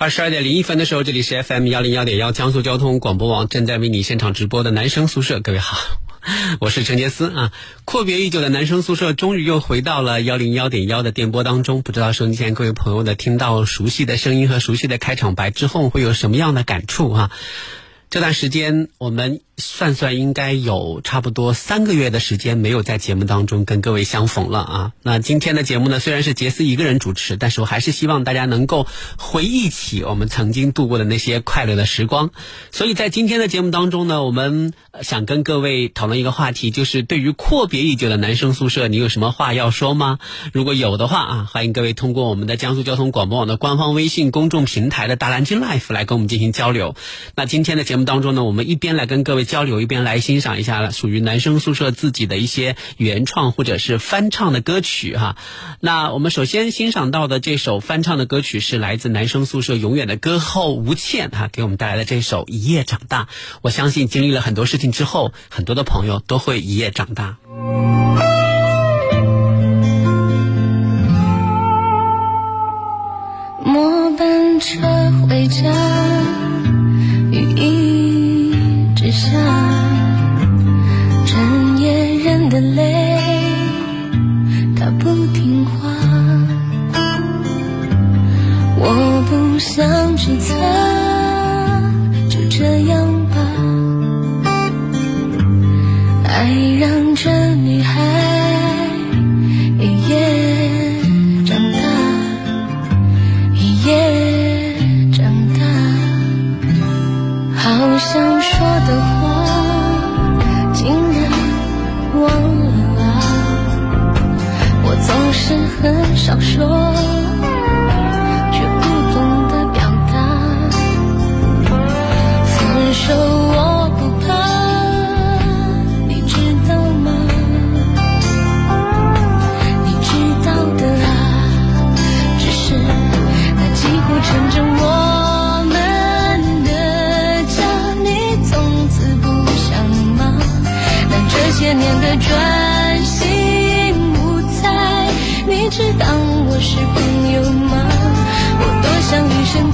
二十二点零一分的时候，这里是 FM 幺零幺点幺江苏交通广播网正在为你现场直播的男生宿舍，各位好，我是陈杰斯啊。阔别已久的男生宿舍终于又回到了幺零幺点幺的电波当中，不知道收音机前各位朋友的听到熟悉的声音和熟悉的开场白之后，会有什么样的感触啊？这段时间我们。算算应该有差不多三个月的时间没有在节目当中跟各位相逢了啊。那今天的节目呢，虽然是杰斯一个人主持，但是我还是希望大家能够回忆起我们曾经度过的那些快乐的时光。所以在今天的节目当中呢，我们想跟各位讨论一个话题，就是对于阔别已久的男生宿舍，你有什么话要说吗？如果有的话啊，欢迎各位通过我们的江苏交通广播网的官方微信公众平台的大蓝鲸 Life 来跟我们进行交流。那今天的节目当中呢，我们一边来跟各位。交流一边来欣赏一下属于男生宿舍自己的一些原创或者是翻唱的歌曲哈。那我们首先欣赏到的这首翻唱的歌曲是来自男生宿舍永远的歌后吴倩哈给我们带来的这首《一夜长大》。我相信经历了很多事情之后，很多的朋友都会一夜长大。末班车回家。的泪，他不听话，我不想指责，就这样吧。爱让这女孩一夜长大，一夜长大，好像。想说。是朋友吗？我多想一生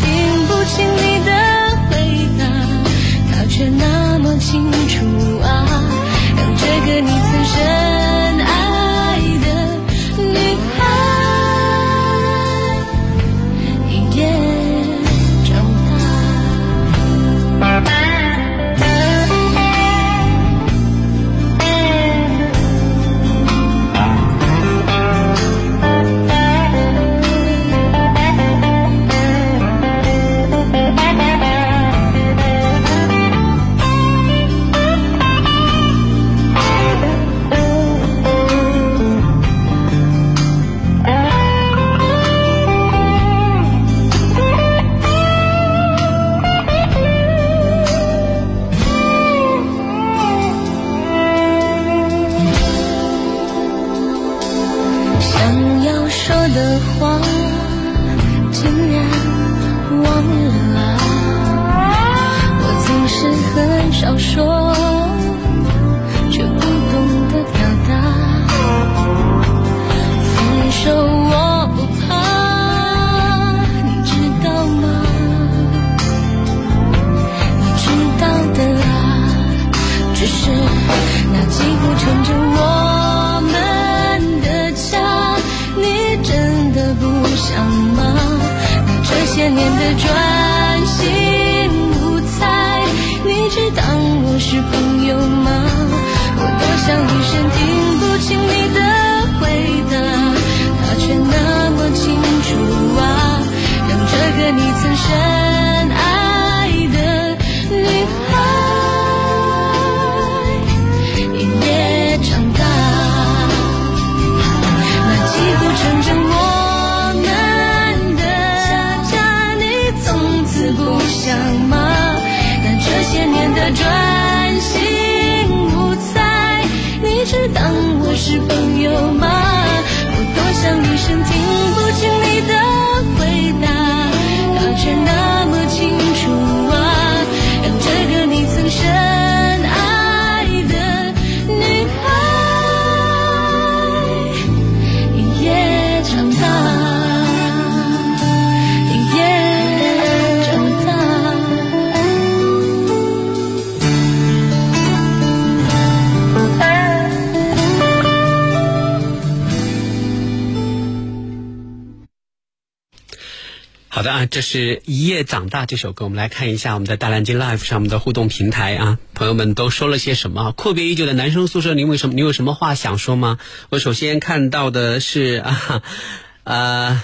这是一夜长大这首歌，我们来看一下我们的大蓝鲸 Live 上面的互动平台啊，朋友们都说了些什么？阔别已久的男生宿舍，你为什么？你有什么话想说吗？我首先看到的是啊，呃，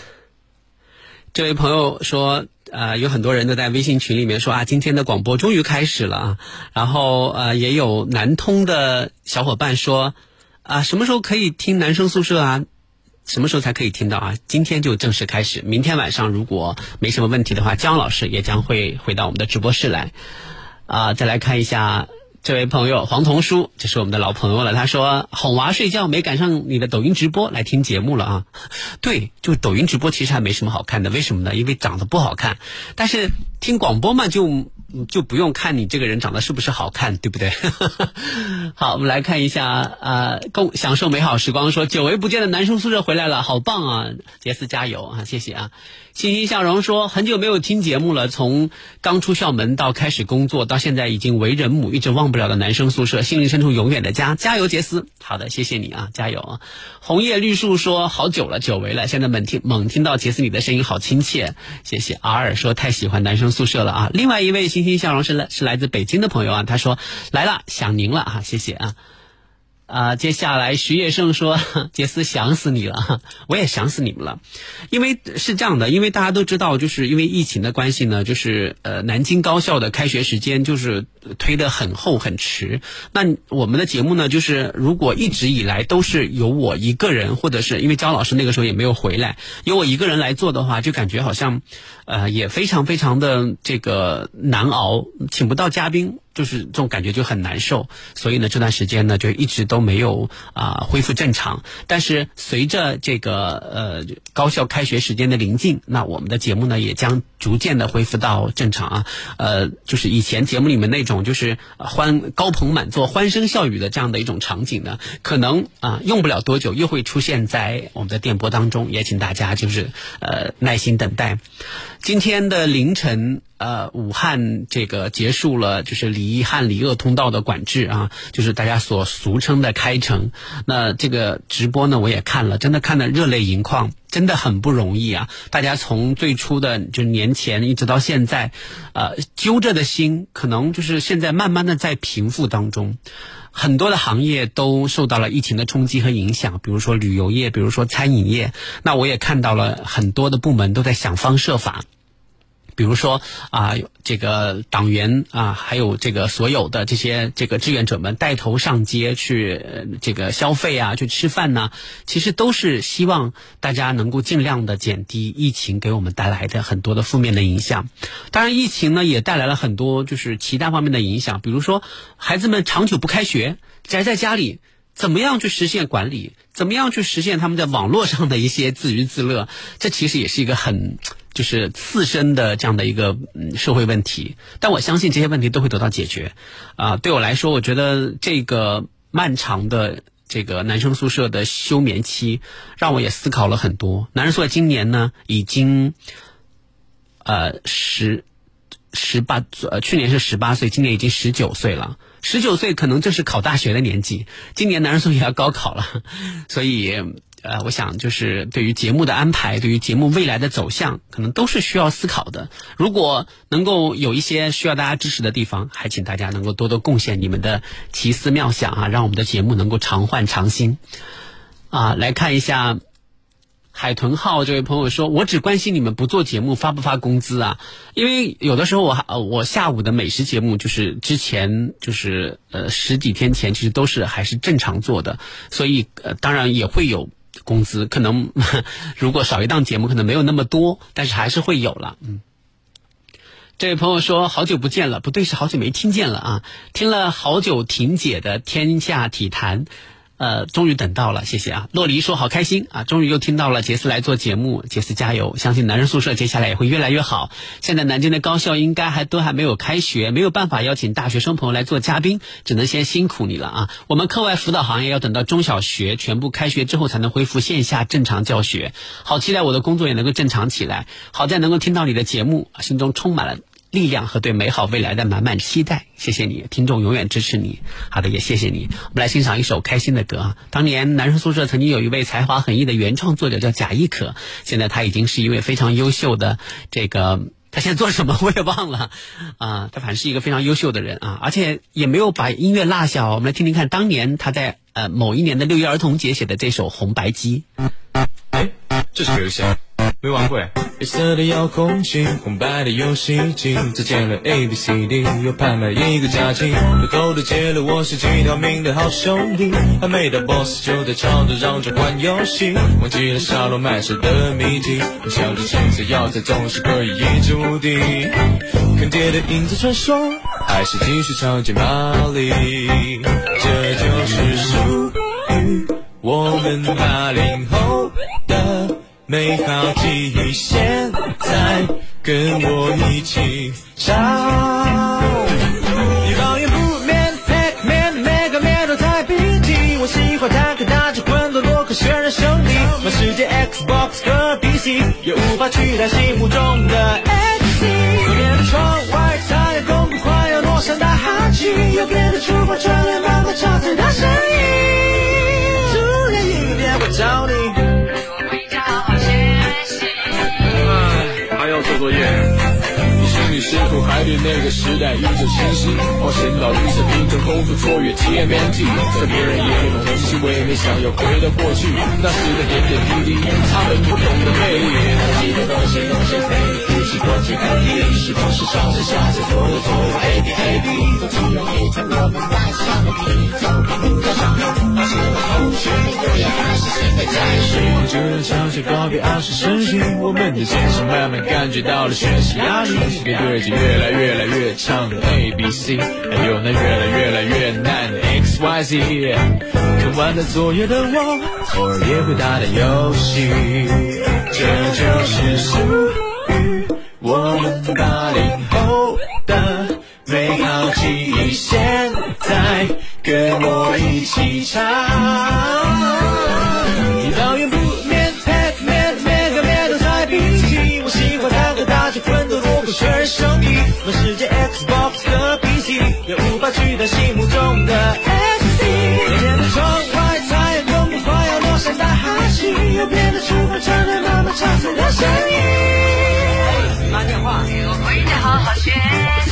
这位朋友说，呃，有很多人都在微信群里面说啊，今天的广播终于开始了啊，然后呃，也有南通的小伙伴说啊，什么时候可以听男生宿舍啊？什么时候才可以听到啊？今天就正式开始，明天晚上如果没什么问题的话，姜老师也将会回到我们的直播室来。啊，再来看一下这位朋友黄童书，这是我们的老朋友了。他说哄娃睡觉没赶上你的抖音直播来听节目了啊。对，就抖音直播其实还没什么好看的，为什么呢？因为长得不好看。但是听广播嘛，就。就不用看你这个人长得是不是好看，对不对？好，我们来看一下啊，共享受美好时光。说久违不见的男生宿舍回来了，好棒啊！杰斯加油啊，谢谢啊。欣欣向荣说很久没有听节目了，从刚出校门到开始工作，到现在已经为人母，一直忘不了的男生宿舍，心灵深处永远的家。加油，杰斯！好的，谢谢你啊，加油啊。红叶绿树说好久了，久违了，现在猛听猛听到杰斯你的声音，好亲切。谢谢 R 说太喜欢男生宿舍了啊。另外一位欣欣向荣是来是来自北京的朋友啊，他说来了，想您了啊，谢谢啊。啊，接下来徐业胜说：“ 杰斯想死你了，我也想死你们了，因为是这样的，因为大家都知道，就是因为疫情的关系呢，就是呃，南京高校的开学时间就是推得很后很迟。那我们的节目呢，就是如果一直以来都是由我一个人，或者是因为焦老师那个时候也没有回来，由我一个人来做的话，就感觉好像呃也非常非常的这个难熬，请不到嘉宾。”就是这种感觉就很难受，所以呢，这段时间呢就一直都没有啊恢复正常。但是随着这个呃高校开学时间的临近，那我们的节目呢也将逐渐的恢复到正常啊。呃，就是以前节目里面那种就是欢高朋满座、欢声笑语的这样的一种场景呢，可能啊用不了多久又会出现在我们的电波当中，也请大家就是呃耐心等待。今天的凌晨。呃，武汉这个结束了，就是离汉离鄂通道的管制啊，就是大家所俗称的开城。那这个直播呢，我也看了，真的看得热泪盈眶，真的很不容易啊！大家从最初的就年前一直到现在，呃，揪着的心，可能就是现在慢慢的在平复当中。很多的行业都受到了疫情的冲击和影响，比如说旅游业，比如说餐饮业。那我也看到了很多的部门都在想方设法。比如说啊，这个党员啊，还有这个所有的这些这个志愿者们带头上街去这个消费啊，去吃饭呢，其实都是希望大家能够尽量的减低疫情给我们带来的很多的负面的影响。当然，疫情呢也带来了很多就是其他方面的影响，比如说孩子们长久不开学，宅在家里，怎么样去实现管理？怎么样去实现他们在网络上的一些自娱自乐？这其实也是一个很。就是自身的这样的一个社会问题，但我相信这些问题都会得到解决。啊，对我来说，我觉得这个漫长的这个男生宿舍的休眠期，让我也思考了很多。男生宿舍今年呢，已经呃十十八，呃去年是十八岁，今年已经十九岁了。十九岁可能正是考大学的年纪，今年男生宿舍也要高考了，所以。呃，我想就是对于节目的安排，对于节目未来的走向，可能都是需要思考的。如果能够有一些需要大家支持的地方，还请大家能够多多贡献你们的奇思妙想啊，让我们的节目能够常换常新。啊，来看一下海豚号这位朋友说：“我只关心你们不做节目发不发工资啊？因为有的时候我还我下午的美食节目就是之前就是呃十几天前其实都是还是正常做的，所以呃当然也会有。”工资可能 如果少一档节目，可能没有那么多，但是还是会有了。嗯，这位朋友说好久不见了，不对，是好久没听见了啊！听了好久婷姐的《天下体坛》。呃，终于等到了，谢谢啊！洛黎说好开心啊，终于又听到了杰斯来做节目，杰斯加油！相信男人宿舍接下来也会越来越好。现在南京的高校应该还都还没有开学，没有办法邀请大学生朋友来做嘉宾，只能先辛苦你了啊！我们课外辅导行业要等到中小学全部开学之后才能恢复线下正常教学，好期待我的工作也能够正常起来。好在能够听到你的节目，心中充满了力量和对美好未来的满满期待。谢谢你，听众永远支持你。好的，也谢谢你。我们来欣赏一首开心的歌啊！当年男生宿舍曾经有一位才华横溢的原创作者叫贾亦可，现在他已经是一位非常优秀的这个。他现在做什么我也忘了，啊，他反正是一个非常优秀的人啊，而且也没有把音乐落下。我们来听听看，当年他在呃某一年的六一儿童节写的这首《红白机》。哎，这是个游戏，没玩过哎。黑色的遥控器，红白的游戏机，只见了 A B C D，又盼了一个假期，偷偷的借了我十几条命的好兄弟，还没到 boss 就在吵着嚷着玩游戏，忘记了沙漏卖射的秘籍，想着青色要塞总是可以一直无敌，坑爹的影子传说，还是继续超级玛丽，这就是属于我们八零后。美好记忆，现在跟我一起唱。一包烟不灭，Pac-Man，每个面都太逼近。我喜欢坦克大战混沌洛克血染胜利。满世界 Xbox 和 PC，也无法取代心目中的对那个时代依旧清晰？冒险到绿色兵种，工作卓越 TMNT，在别人眼里真心未免，想要回到过去，那时的点点滴滴，他们不懂的魅力。记得东西东西飞，一起过去看地，是不是上山下海左右左右 A B A B，都只愿意在我们带上的皮，走遍云端上空，那时的同学，永远还是现在在世。就让悄悄告别二十世纪，我们的肩上慢慢感。觉到了学习压力，面对着越来越来越长的 A B C，还有那越来越来越难的 X Y Z。看完了作业的我，偶尔也会打打游戏。这就是属于用八零后的美好记忆，现在跟我一起唱。老远不灭 p a c m a n m a n 都在比起，我喜欢他和大家奋斗如虎，全胜利。问世界 Xbox 的 PC，也无法取代心目中的 XD。每天的窗外彩虹，快要落下大喊起又变得出发，传来妈妈唱出的声音。电话，给我回家好好学习。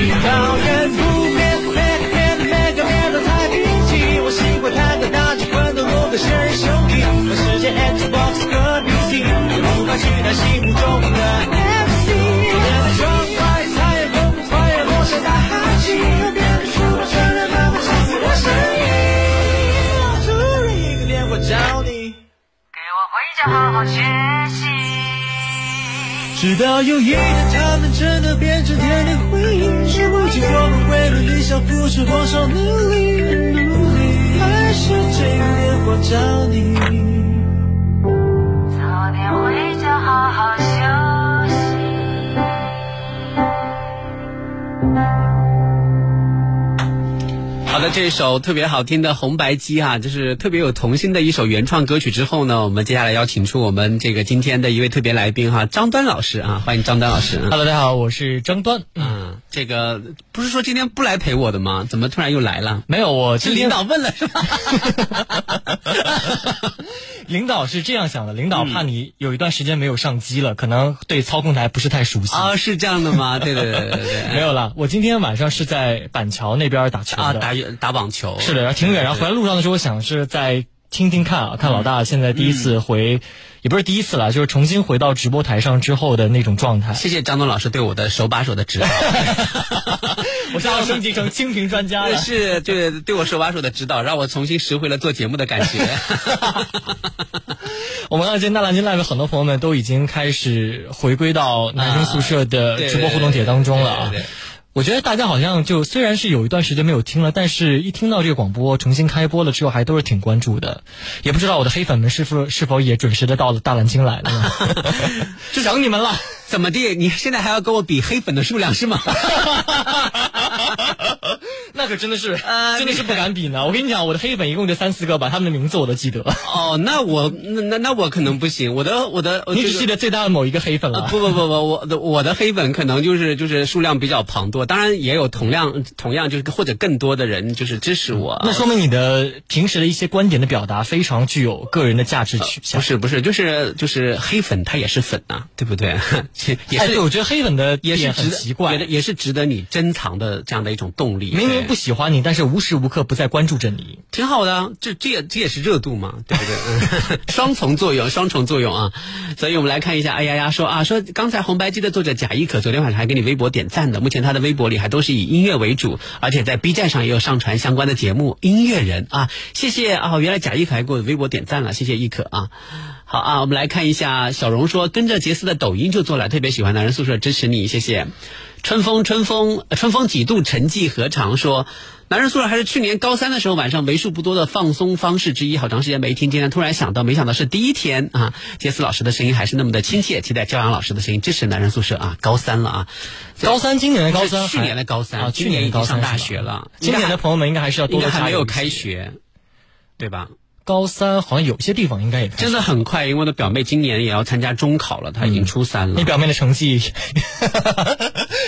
一道烟不灭，每个面每个面都太平静。我喜欢坦克大战混沌罗格血人兄弟，满世界 Xbox 和 PC 也无法取代心目中的。好好学习。直到有一天，他们真的变成甜蜜回忆。是不清我们为了理想付出多少努力，努力还是这个电话找你。早点回家好的，这首特别好听的《红白机》啊，就是特别有童心的一首原创歌曲。之后呢，我们接下来邀请出我们这个今天的一位特别来宾哈，张端老师啊，欢迎张端老师。Hello，大家好，我是张端。嗯，这个不是说今天不来陪我的吗？怎么突然又来了？没有，我是领导问了是吧？领导是这样想的，领导怕你有一段时间没有上机了，可能对操控台不是太熟悉啊，是这样的吗？对对对对对，没有了。我今天晚上是在板桥那边打球啊，打打网球。是的，然后挺远。然后回来路上的时候，我想是在听听看啊，看老大现在第一次回，也不是第一次了，就是重新回到直播台上之后的那种状态。谢谢张东老师对我的手把手的指导 我现在要升级成清评专家了。是，对，对我手把手的指导，让我重新拾回了做节目的感觉。我们二间大蓝鲸 live 很多朋友们都已经开始回归到男生宿舍的直播互动帖当中了啊。我觉得大家好像就虽然是有一段时间没有听了，但是一听到这个广播重新开播了之后，还都是挺关注的。也不知道我的黑粉们是否是否也准时的到了大蓝鲸来了呢？就等你们了。怎么地？你现在还要跟我比黑粉的数量是吗？那可真的是，真的是不敢比呢。我跟你讲，我的黑粉一共就三四个吧，他们的名字我都记得。哦，那我那那那我可能不行，我的我的你只记得最大的某一个黑粉了。不不不不，我的我的黑粉可能就是就是数量比较庞多，当然也有同样同样就是或者更多的人就是支持我。那说明你的平时的一些观点的表达非常具有个人的价值取向。不是不是，就是就是黑粉他也是粉呐，对不对？也是，我觉得黑粉的也是很奇怪，也是值得你珍藏的这样的一种动力。明明不喜欢你，但是无时无刻不在关注着你，挺好的。这这也这也是热度嘛，对不对？双重作用，双重作用啊！所以我们来看一下，哎呀呀，说啊，说刚才红白机的作者贾一可昨天晚上还给你微博点赞的。目前他的微博里还都是以音乐为主，而且在 B 站上也有上传相关的节目。音乐人啊，谢谢啊！原来贾一可还给我微博点赞了，谢谢一可啊。好啊，我们来看一下，小荣说跟着杰斯的抖音就做了，特别喜欢男人宿舍，支持你，谢谢。春风春风春风几度，沉寂何长？说男人宿舍还是去年高三的时候晚上为数不多的放松方式之一，好长时间没听，今天突然想到，没想到是第一天啊！杰斯老师的声音还是那么的亲切，期待骄阳老师的声音，支持男人宿舍啊！高三了啊，高三今年的高三，去年的高三啊，去年高上大学了，今年的朋友们应该还是要多该还没有开学，对吧？高三好像有些地方应该也真的很快，因为我的表妹今年也要参加中考了，她已经初三了。你表妹的成绩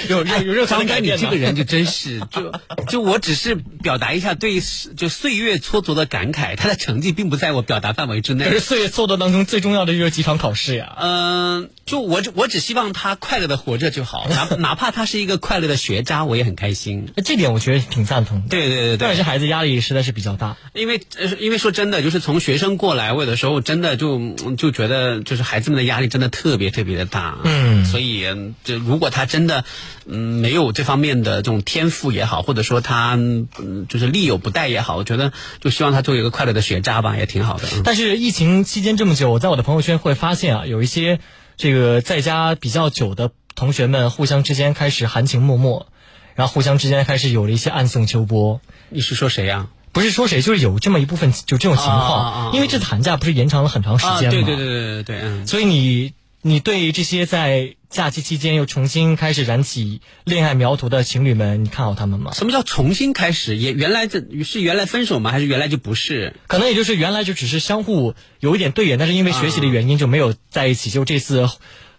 有有有你这个人就真是，就就我只是表达一下对就岁月蹉跎的感慨，他的成绩并不在我表达范围之内。可是岁月蹉跎当中最重要的就是几场考试呀。嗯，就我我只希望他快乐的活着就好，哪 哪怕他是一个快乐的学渣，我也很开心。这点我觉得挺赞同的。对对对对，但是孩子压力实在是比较大，因为因为说真的就。就是从学生过来，我有的时候真的就就觉得，就是孩子们的压力真的特别特别的大。嗯，所以就如果他真的嗯没有这方面的这种天赋也好，或者说他嗯就是力有不逮也好，我觉得就希望他做一个快乐的学渣吧，也挺好的。但是疫情期间这么久，我在我的朋友圈会发现啊，有一些这个在家比较久的同学们，互相之间开始含情脉脉，然后互相之间开始有了一些暗送秋波。你是说谁呀？不是说谁，就是有这么一部分就这种情况，因为这次寒假不是延长了很长时间吗？对对对对对对。所以你你对这些在假期期间又重新开始燃起恋爱苗头的情侣们，你看好他们吗？什么叫重新开始？也原来这是原来分手吗？还是原来就不是？可能也就是原来就只是相互有一点对眼，但是因为学习的原因就没有在一起。就这次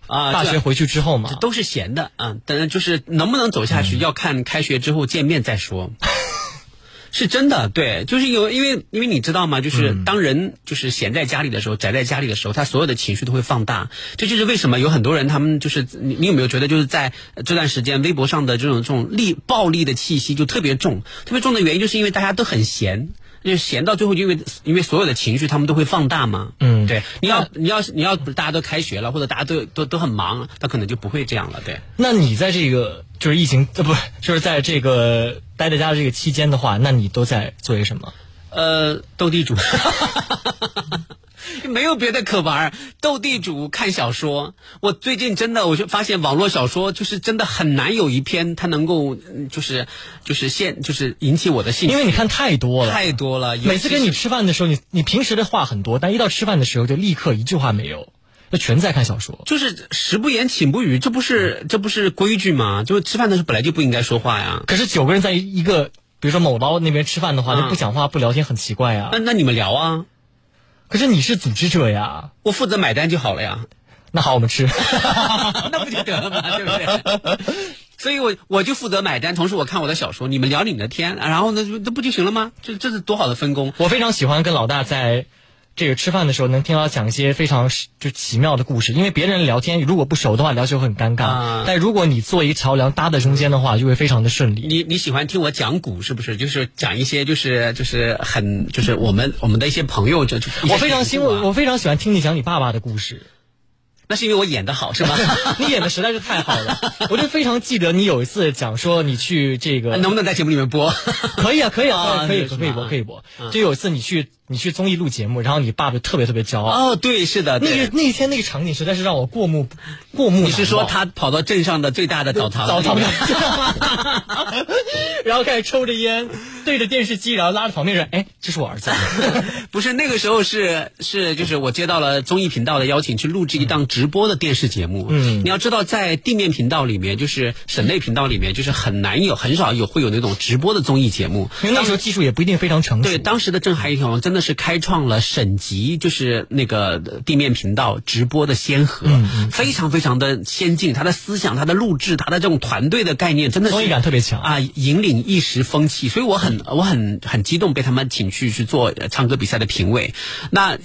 啊，大学回去之后嘛，都是闲的啊。等然就是能不能走下去，要看开学之后见面再说。是真的，对，就是有，因为因为你知道吗？就是当人就是闲在家里的时候，宅在家里的时候，他所有的情绪都会放大。这就是为什么有很多人，他们就是你，你有没有觉得，就是在这段时间，微博上的这种这种力暴力的气息就特别重，特别重的原因，就是因为大家都很闲。就闲到最后，因为因为所有的情绪他们都会放大嘛。嗯，对，你要你要你要大家都开学了，或者大家都都都很忙，他可能就不会这样了。对。那你在这个就是疫情呃不就是在这个待在家的这个期间的话，那你都在做些什么？呃，斗地主。没有别的可玩，斗地主、看小说。我最近真的，我就发现网络小说就是真的很难有一篇它能够就是就是现就是引起我的兴趣，因为你看太多了，太多了。每次跟你吃饭的时候，你你平时的话很多，但一到吃饭的时候就立刻一句话没有，那全在看小说。就是食不言，寝不语，这不是这不是规矩吗？就是吃饭的时候本来就不应该说话呀。可是九个人在一个，比如说某捞那边吃饭的话，就不讲话不聊天很奇怪呀。那那你们聊啊。可是你是组织者呀，我负责买单就好了呀。那好，我们吃，那不就得了吗？对不对？所以我我就负责买单，同时我看我的小说，你们聊你们的天，然后呢，这不就行了吗？这这是多好的分工！我非常喜欢跟老大在。这个吃饭的时候能听到讲一些非常就奇妙的故事，因为别人聊天如果不熟的话聊起会很尴尬，但如果你做一个桥梁搭在中间的话，就会非常的顺利。你你喜欢听我讲古是不是？就是讲一些就是就是很就是我们我们的一些朋友就就我非常喜我我非常喜欢听你讲你爸爸的故事。那是因为我演的好是吗？你演的实在是太好了，我就非常记得你有一次讲说你去这个能不能在节目里面播？可以啊，可以啊，可以可以播可以播。就有一次你去你去综艺录节目，然后你爸爸特别特别骄傲。哦，对，是的，那个那天那个场景实在是让我过目过目。你是说他跑到镇上的最大的澡堂？澡堂。然后开始抽着烟，对着电视机，然后拉着旁边人，哎，这是我儿子。不是那个时候是是就是我接到了综艺频道的邀请去录制一档直播的电视节目。嗯，你要知道在地面频道里面，就是省内频道里面，就是很难有很少有会有那种直播的综艺节目。因为那时候技术也不一定非常成熟。对，当时的郑海一条龙真的是开创了省级就是那个地面频道直播的先河，非常非常的先进。他的思想、他的录制、他的这种团队的概念，真的是综艺感特别强啊，引领一时风气。所以我很我很很激动，被他们请去去做唱歌比赛的评委。那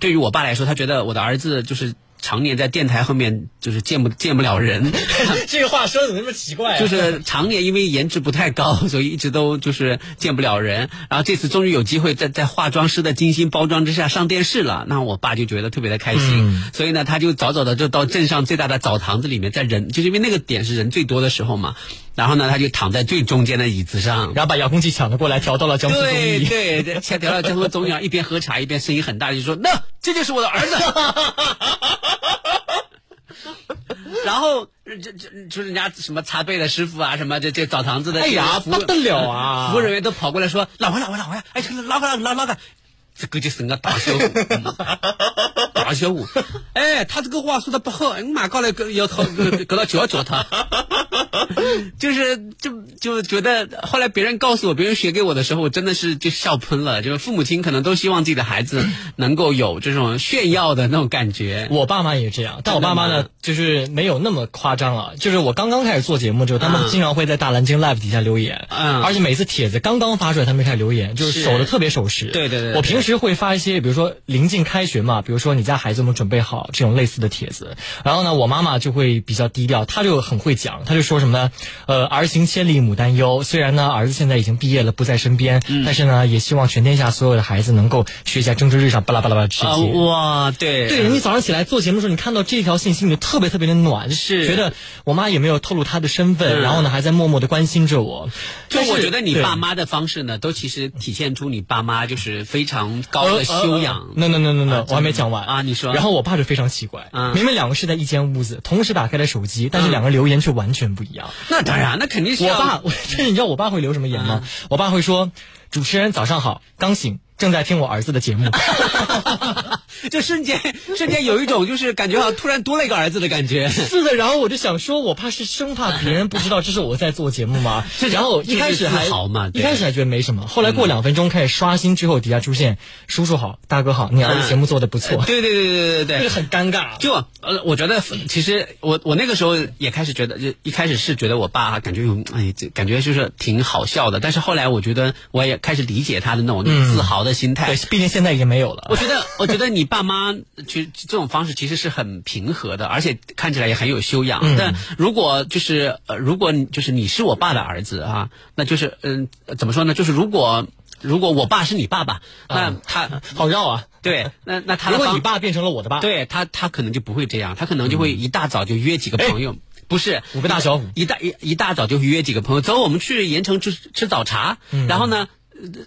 对于我爸来说，他觉得我的儿子就是。常年在电台后面就是见不见不了人，这个话说的怎么那么奇怪？就是常年因为颜值不太高，所以一直都就是见不了人。然后这次终于有机会在在化妆师的精心包装之下上电视了，那我爸就觉得特别的开心。所以呢，他就早早的就到镇上最大的澡堂子里面，在人就是因为那个点是人最多的时候嘛。然后呢，他就躺在最中间的椅子上，然后把遥控器抢了过来，调到了江苏综艺。对对，调调到江苏综艺，一边喝茶一边声音很大，就说：“那这就是我的儿子。”然后这这就是人家什么擦背的师傅啊，什么这这澡堂子的，哎呀不得了啊！服务人员都跑过来说：“老婆老婆老婆呀，哎，老个老老个，这个就是个大小虎，大小虎。哎，他这个话说的不好，你马过来要他，搁到教教他。就是就就觉得，后来别人告诉我，别人学给我的时候，我真的是就笑喷了。就是父母亲可能都希望自己的孩子能够有这种炫耀的那种感觉。我爸妈也这样，但我爸妈呢，就是没有那么夸张了。就是我刚刚开始做节目之后，他们经常会在大蓝鲸 Live 底下留言，嗯，而且每次帖子刚刚发出来，他们开始留言，就是守的特别守时。对对对。我平时会发一些，比如说临近开学嘛，比如说你家孩子们准备好这种类似的帖子，然后呢，我妈妈就会比较低调，她就很会讲，她就说什么呢？呃，儿行千里母担忧。虽然呢，儿子现在已经毕业了，不在身边，但是呢，也希望全天下所有的孩子能够学习蒸蒸日上，巴拉巴拉巴拉这些。哇，对，对你早上起来做节目的时候，你看到这条信息，你就特别特别的暖，是觉得我妈也没有透露她的身份，然后呢，还在默默的关心着我。就我觉得你爸妈的方式呢，都其实体现出你爸妈就是非常高的修养。no no no no no，我还没讲完啊，你说。然后我爸就非常奇怪，明明两个是在一间屋子，同时打开了手机，但是两个留言却完全不一样。那当然，那肯定是我爸。甚至 你知道我爸会留什么言吗？我爸会说：“主持人早上好，刚醒。”正在听我儿子的节目，就瞬间瞬间有一种就是感觉好像突然多了一个儿子的感觉。是的，然后我就想说，我怕是生怕别人不知道这是我在做节目吗？然后一开始还好嘛一开始还觉得没什么，后来过两分钟开始刷新之后，底下出现叔叔好，大哥好，你儿子节目做的不错。对对对对对对对，很尴尬。就呃，我觉得其实我我那个时候也开始觉得，就一开始是觉得我爸感觉有哎，感觉就是挺好笑的，但是后来我觉得我也开始理解他的那种自豪。的心态，对，毕竟现在已经没有了。我觉得，我觉得你爸妈其实这种方式其实是很平和的，而且看起来也很有修养。但如果就是呃，如果就是你是我爸的儿子啊，那就是嗯，怎么说呢？就是如果如果我爸是你爸爸，那他 好绕啊。对，那那他如果你爸变成了我的爸，对他他可能就不会这样，他可能就会一大早就约几个朋友，不是五个大小虎，一大一一大早就约几个朋友，走，我们去盐城吃吃早茶，然后呢。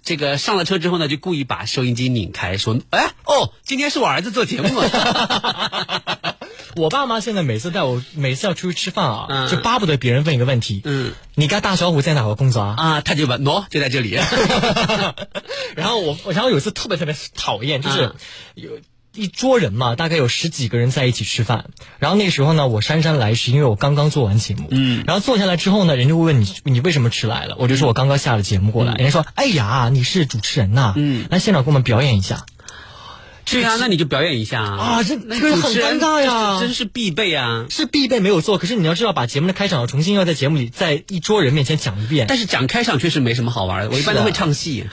这个上了车之后呢，就故意把收音机拧开，说：“哎，哦，今天是我儿子做节目。” 我爸妈现在每次带我，每次要出去吃饭啊，就巴不得别人问一个问题：“嗯，你家大小虎在哪个工作啊？”啊，他就问：“喏，就在这里。” 然后我，然后有一次特别特别讨厌，就是有。一桌人嘛，大概有十几个人在一起吃饭。然后那时候呢，我姗姗来迟，因为我刚刚做完节目。嗯。然后坐下来之后呢，人就会问你，你为什么迟来了？我就说我刚刚下了节目过来。人家说，哎呀，你是主持人呐。嗯。来现场给我们表演一下。对啊，那你就表演一下啊！啊，这这个很尴尬呀，真是必备啊！是必备没有错，可是你要知道，把节目的开场重新要在节目里在一桌人面前讲一遍。但是讲开场确实没什么好玩的，我一般都会唱戏，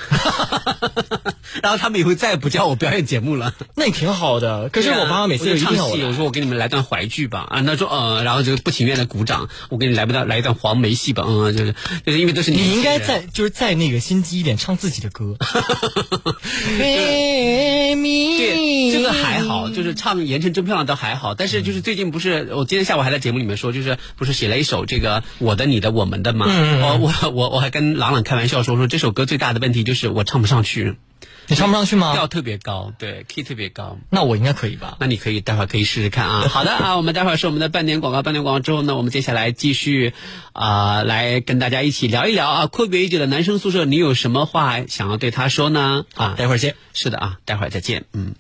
然后他们以后再也不叫我表演节目了。那也挺好的，可是我妈妈每次就唱戏，我说我给你们来段淮剧吧，啊，那说呃，然后就不情愿的鼓掌，我给你来不到来一段黄梅戏吧，嗯，就是就是因为都是你应该在就是在那个心机一点，唱自己的歌。对，这个还好，就是唱《盐城真漂亮》倒还好，但是就是最近不是，我今天下午还在节目里面说，就是不是写了一首这个我的、你的、我们的嘛？我我我我还跟朗朗开玩笑说，说这首歌最大的问题就是我唱不上去。你唱不上去吗？调特别高，对，key 特别高。那我应该可以吧？那你可以待会儿可以试试看啊。好的啊，我们待会儿是我们的半点广告，半点广告之后呢，我们接下来继续啊，来跟大家一起聊一聊啊，阔别已久的男生宿舍，你有什么话想要对他说呢？啊，待会儿见。是的啊，待会儿再见。嗯。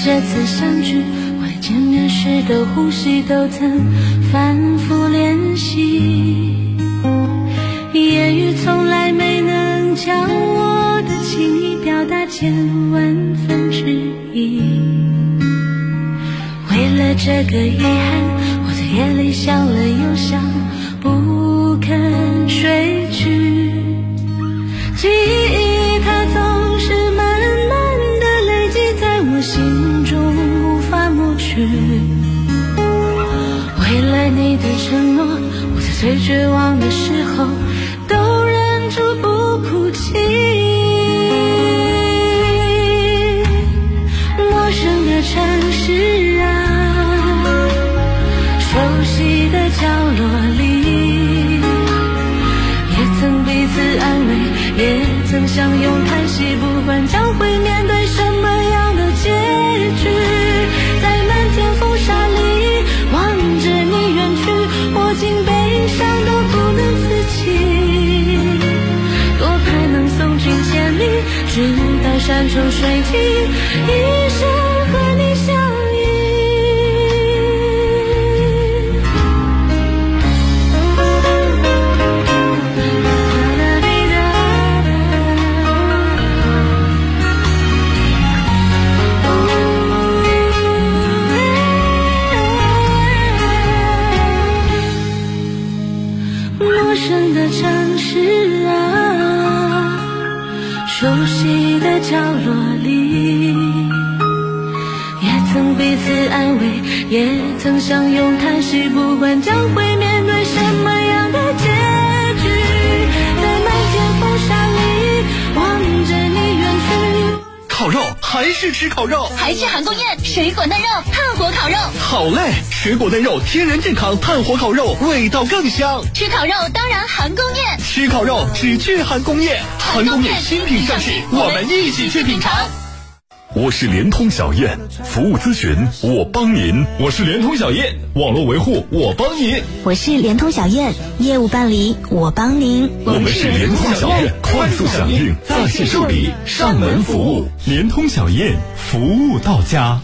这次相聚，为见面时的呼吸都曾反复练习。言语从来没能将我的情意表达千万分之一。为了这个遗憾，我在夜里想了又想，不肯睡心中无法抹去。为了你的承诺，我在最绝望的时候流水听。曾彼此安慰，也曾相拥叹息，不管将会面对什么样的结局，在漫天风沙里望着你远去。烤肉还是吃烤肉，还是韩宫宴，水果嫩肉，炭火烤肉。好嘞，水果嫩肉，天然健康，炭火烤肉，味道更香。吃烤肉当然韩工宴，吃烤肉只去韩工宴。韩工宴新品上市，我们一起去品尝。我是联通小燕，服务咨询我帮您。我是联通小燕，网络维护我帮您。我是联通小燕，业务办理我帮您。我们是联通小燕，快速响应，在线受理，上门服务。联通小燕，服务到家。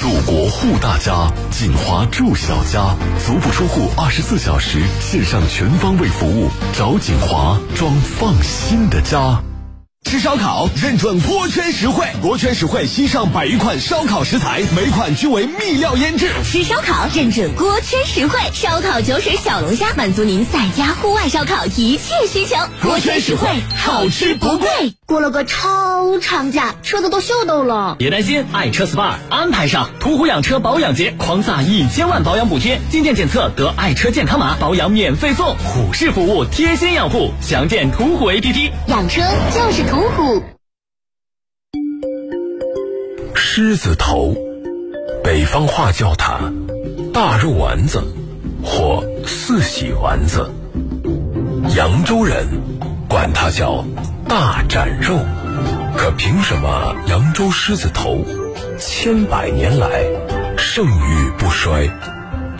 祖国护大家，锦华住小家，足不出户，二十四小时线上全方位服务，找锦华装放心的家。吃烧烤认准锅圈实惠，锅圈实惠新上百余款烧烤食材，每款均为秘料腌制。吃烧烤认准锅圈实惠，烧烤酒水小龙虾满足您在家户外烧烤一切需求。锅圈实惠，好吃不贵。过了个超长假，车子都秀逗了。别担心，爱车 SPA 安排上，途虎养车保养节狂撒一千万保养补贴，进店检测得爱车健康码，保养免费送。虎式服务，贴心养护，详见途虎 APP。养车就是。途虎，狮子头，北方话叫它大肉丸子或四喜丸子，扬州人管它叫大斩肉。可凭什么扬州狮子头千百年来盛誉不衰？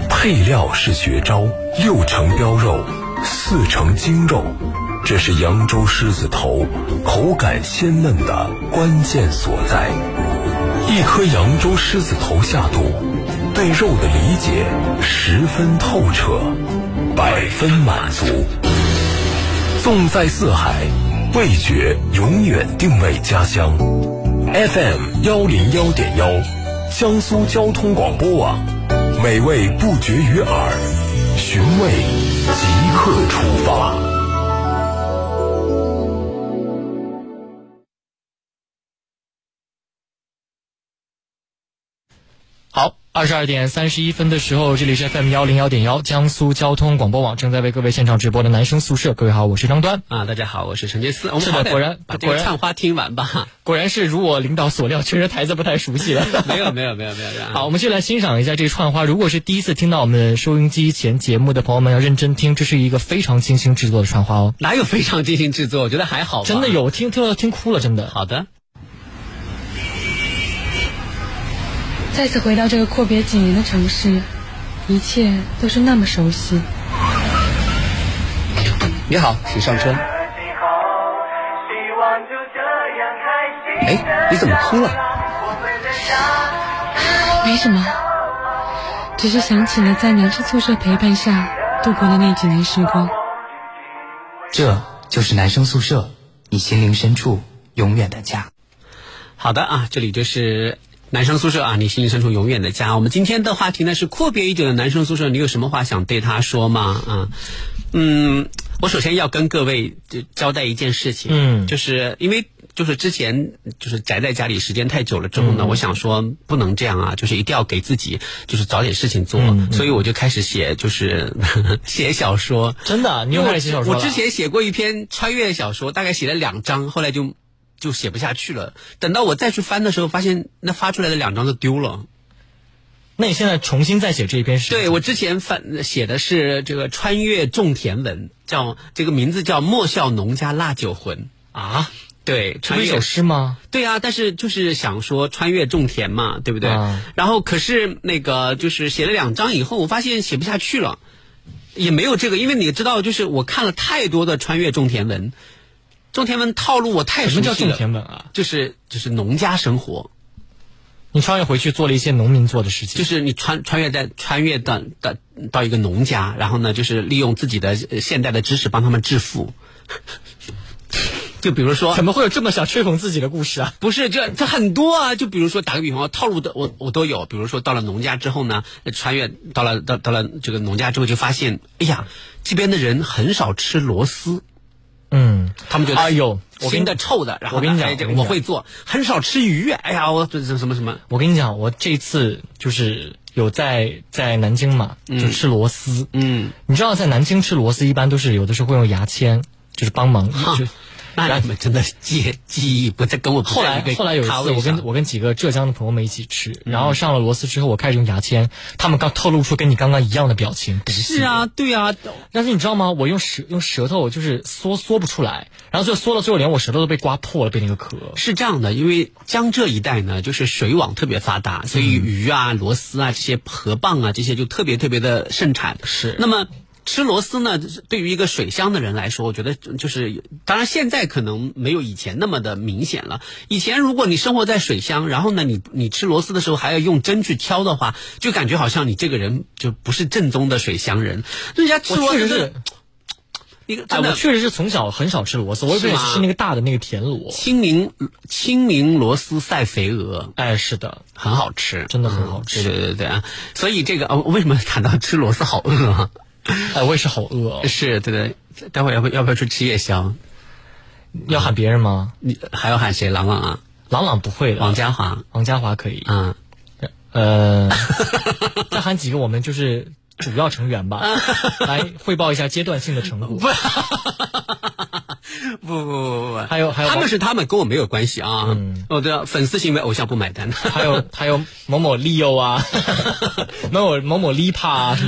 配料是绝招，六成膘肉，四成精肉。这是扬州狮子头口感鲜嫩的关键所在。一颗扬州狮子头下肚，对肉的理解十分透彻，百分满足。纵在四海，味觉永远定位家乡。FM 幺零幺点幺，江苏交通广播网，美味不绝于耳，寻味即刻出发。二十二点三十一分的时候，这里是 FM 幺零幺点幺江苏交通广播网正在为各位现场直播的男生宿舍。各位好，我是张端啊，大家好，我是陈杰思。是的，果然把这个唱花听完吧。果然是如我领导所料，确实台子不太熟悉了。没有没有没有没有。好，我们就来欣赏一下这串花。如果是第一次听到我们收音机前节目的朋友们，要认真听，这是一个非常精心制作的串花哦。哪有非常精心制作？我觉得还好。真的有，听听到听哭了，真的。好的。再次回到这个阔别几年的城市，一切都是那么熟悉。你好，请上车。哎，你怎么哭了？没什么，只是想起了在男生宿舍陪伴下度过的那几年时光。这就是男生宿舍，你心灵深处永远的家。好的啊，这里就是。男生宿舍啊，你心灵深处永远的家。我们今天的话题呢是阔别已久的男生宿舍，你有什么话想对他说吗？啊，嗯，我首先要跟各位就交代一件事情，嗯，就是因为就是之前就是宅在家里时间太久了之后呢，我想说不能这样啊，就是一定要给自己就是找点事情做，所以我就开始写就是 写小说。真的，你又开始写小说我之前写过一篇穿越小说，大概写了两章，后来就。就写不下去了。等到我再去翻的时候，发现那发出来的两张都丢了。那你现在重新再写这一篇是？对我之前翻写的是这个穿越种田文，叫这个名字叫《莫笑农家腊酒魂》啊。对，穿越一首诗吗？对啊，但是就是想说穿越种田嘛，对不对？然后可是那个就是写了两章以后，我发现写不下去了，也没有这个，因为你知道，就是我看了太多的穿越种田文。种田文套路我太熟悉了。什么叫种田文啊？就是就是农家生活。你穿越回去做了一些农民做的事情。就是你穿穿越在穿越到到到一个农家，然后呢，就是利用自己的现代的知识帮他们致富。就比如说，怎么会有这么想吹捧自己的故事啊？不是，这这很多啊。就比如说打个比方，套路的我我都有。比如说到了农家之后呢，穿越到了到到了这个农家之后，就发现，哎呀，这边的人很少吃螺丝。嗯，他们觉得哎呦，新的臭的，然后我跟你讲，我会做，很少吃鱼。哎呀，我这这什么什么？我跟你讲，我这次就是有在在南京嘛，就吃螺丝。嗯，你知道在南京吃螺丝，一般都是有的时候会用牙签，就是帮忙。就那你们真的记记忆不再跟我后来后来有一次，我跟我跟几个浙江的朋友们一起吃，然后上了螺丝之后，我开始用牙签，他们刚透露出跟你刚刚一样的表情。是啊，对啊，但是你知道吗？我用舌用舌头就是缩缩不出来，然后就缩到最后连我舌头都被刮破了，被那个壳。是这样的，因为江浙一带呢，就是水网特别发达，所以鱼啊、螺丝啊这些河蚌啊这些就特别特别的盛产。是，那么。吃螺丝呢，对于一个水乡的人来说，我觉得就是，当然现在可能没有以前那么的明显了。以前如果你生活在水乡，然后呢，你你吃螺丝的时候还要用针去挑的话，就感觉好像你这个人就不是正宗的水乡人。人家吃螺丝是，一个真的，我确实是从小很少吃螺丝，我也是吃那个大的那个田螺。清明清明螺丝赛肥鹅，哎，是的，很好吃，真的很好吃。对对对对啊！所以这个哦，为什么谈到吃螺丝好饿啊？哎，我也是好饿。是，对对，待会儿要不要不要去吃夜宵？要喊别人吗？你还要喊谁？朗朗啊？朗朗不会的。王嘉华，王嘉华可以。嗯，呃，再喊几个我们就是主要成员吧，来汇报一下阶段性的成果。不不不不不，还有还有，他们是他们，跟我没有关系啊。嗯，我的粉丝行为，偶像不买单。还有 还有某某利诱啊，某某某某 Lipa 啊。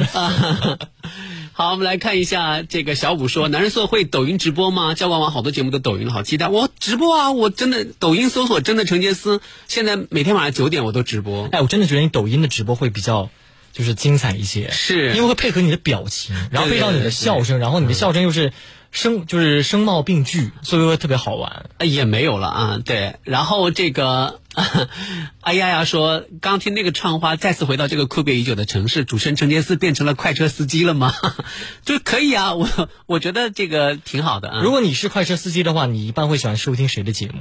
好，我们来看一下这个小五说：“男人社会抖音直播吗？交往网好多节目都抖音了，好期待！我直播啊，我真的抖音搜索真的陈杰斯，现在每天晚上九点我都直播。哎，我真的觉得你抖音的直播会比较就是精彩一些，是因为会配合你的表情，然后配上你的笑声，然后你的笑声又是。”声就是声貌并具，所以说特别好玩。也没有了啊，对。然后这个，哎呀呀，说刚听那个唱花，再次回到这个阔别已久的城市，主持人陈杰斯变成了快车司机了吗？就可以啊，我我觉得这个挺好的啊。如果你是快车司机的话，你一般会喜欢收听谁的节目？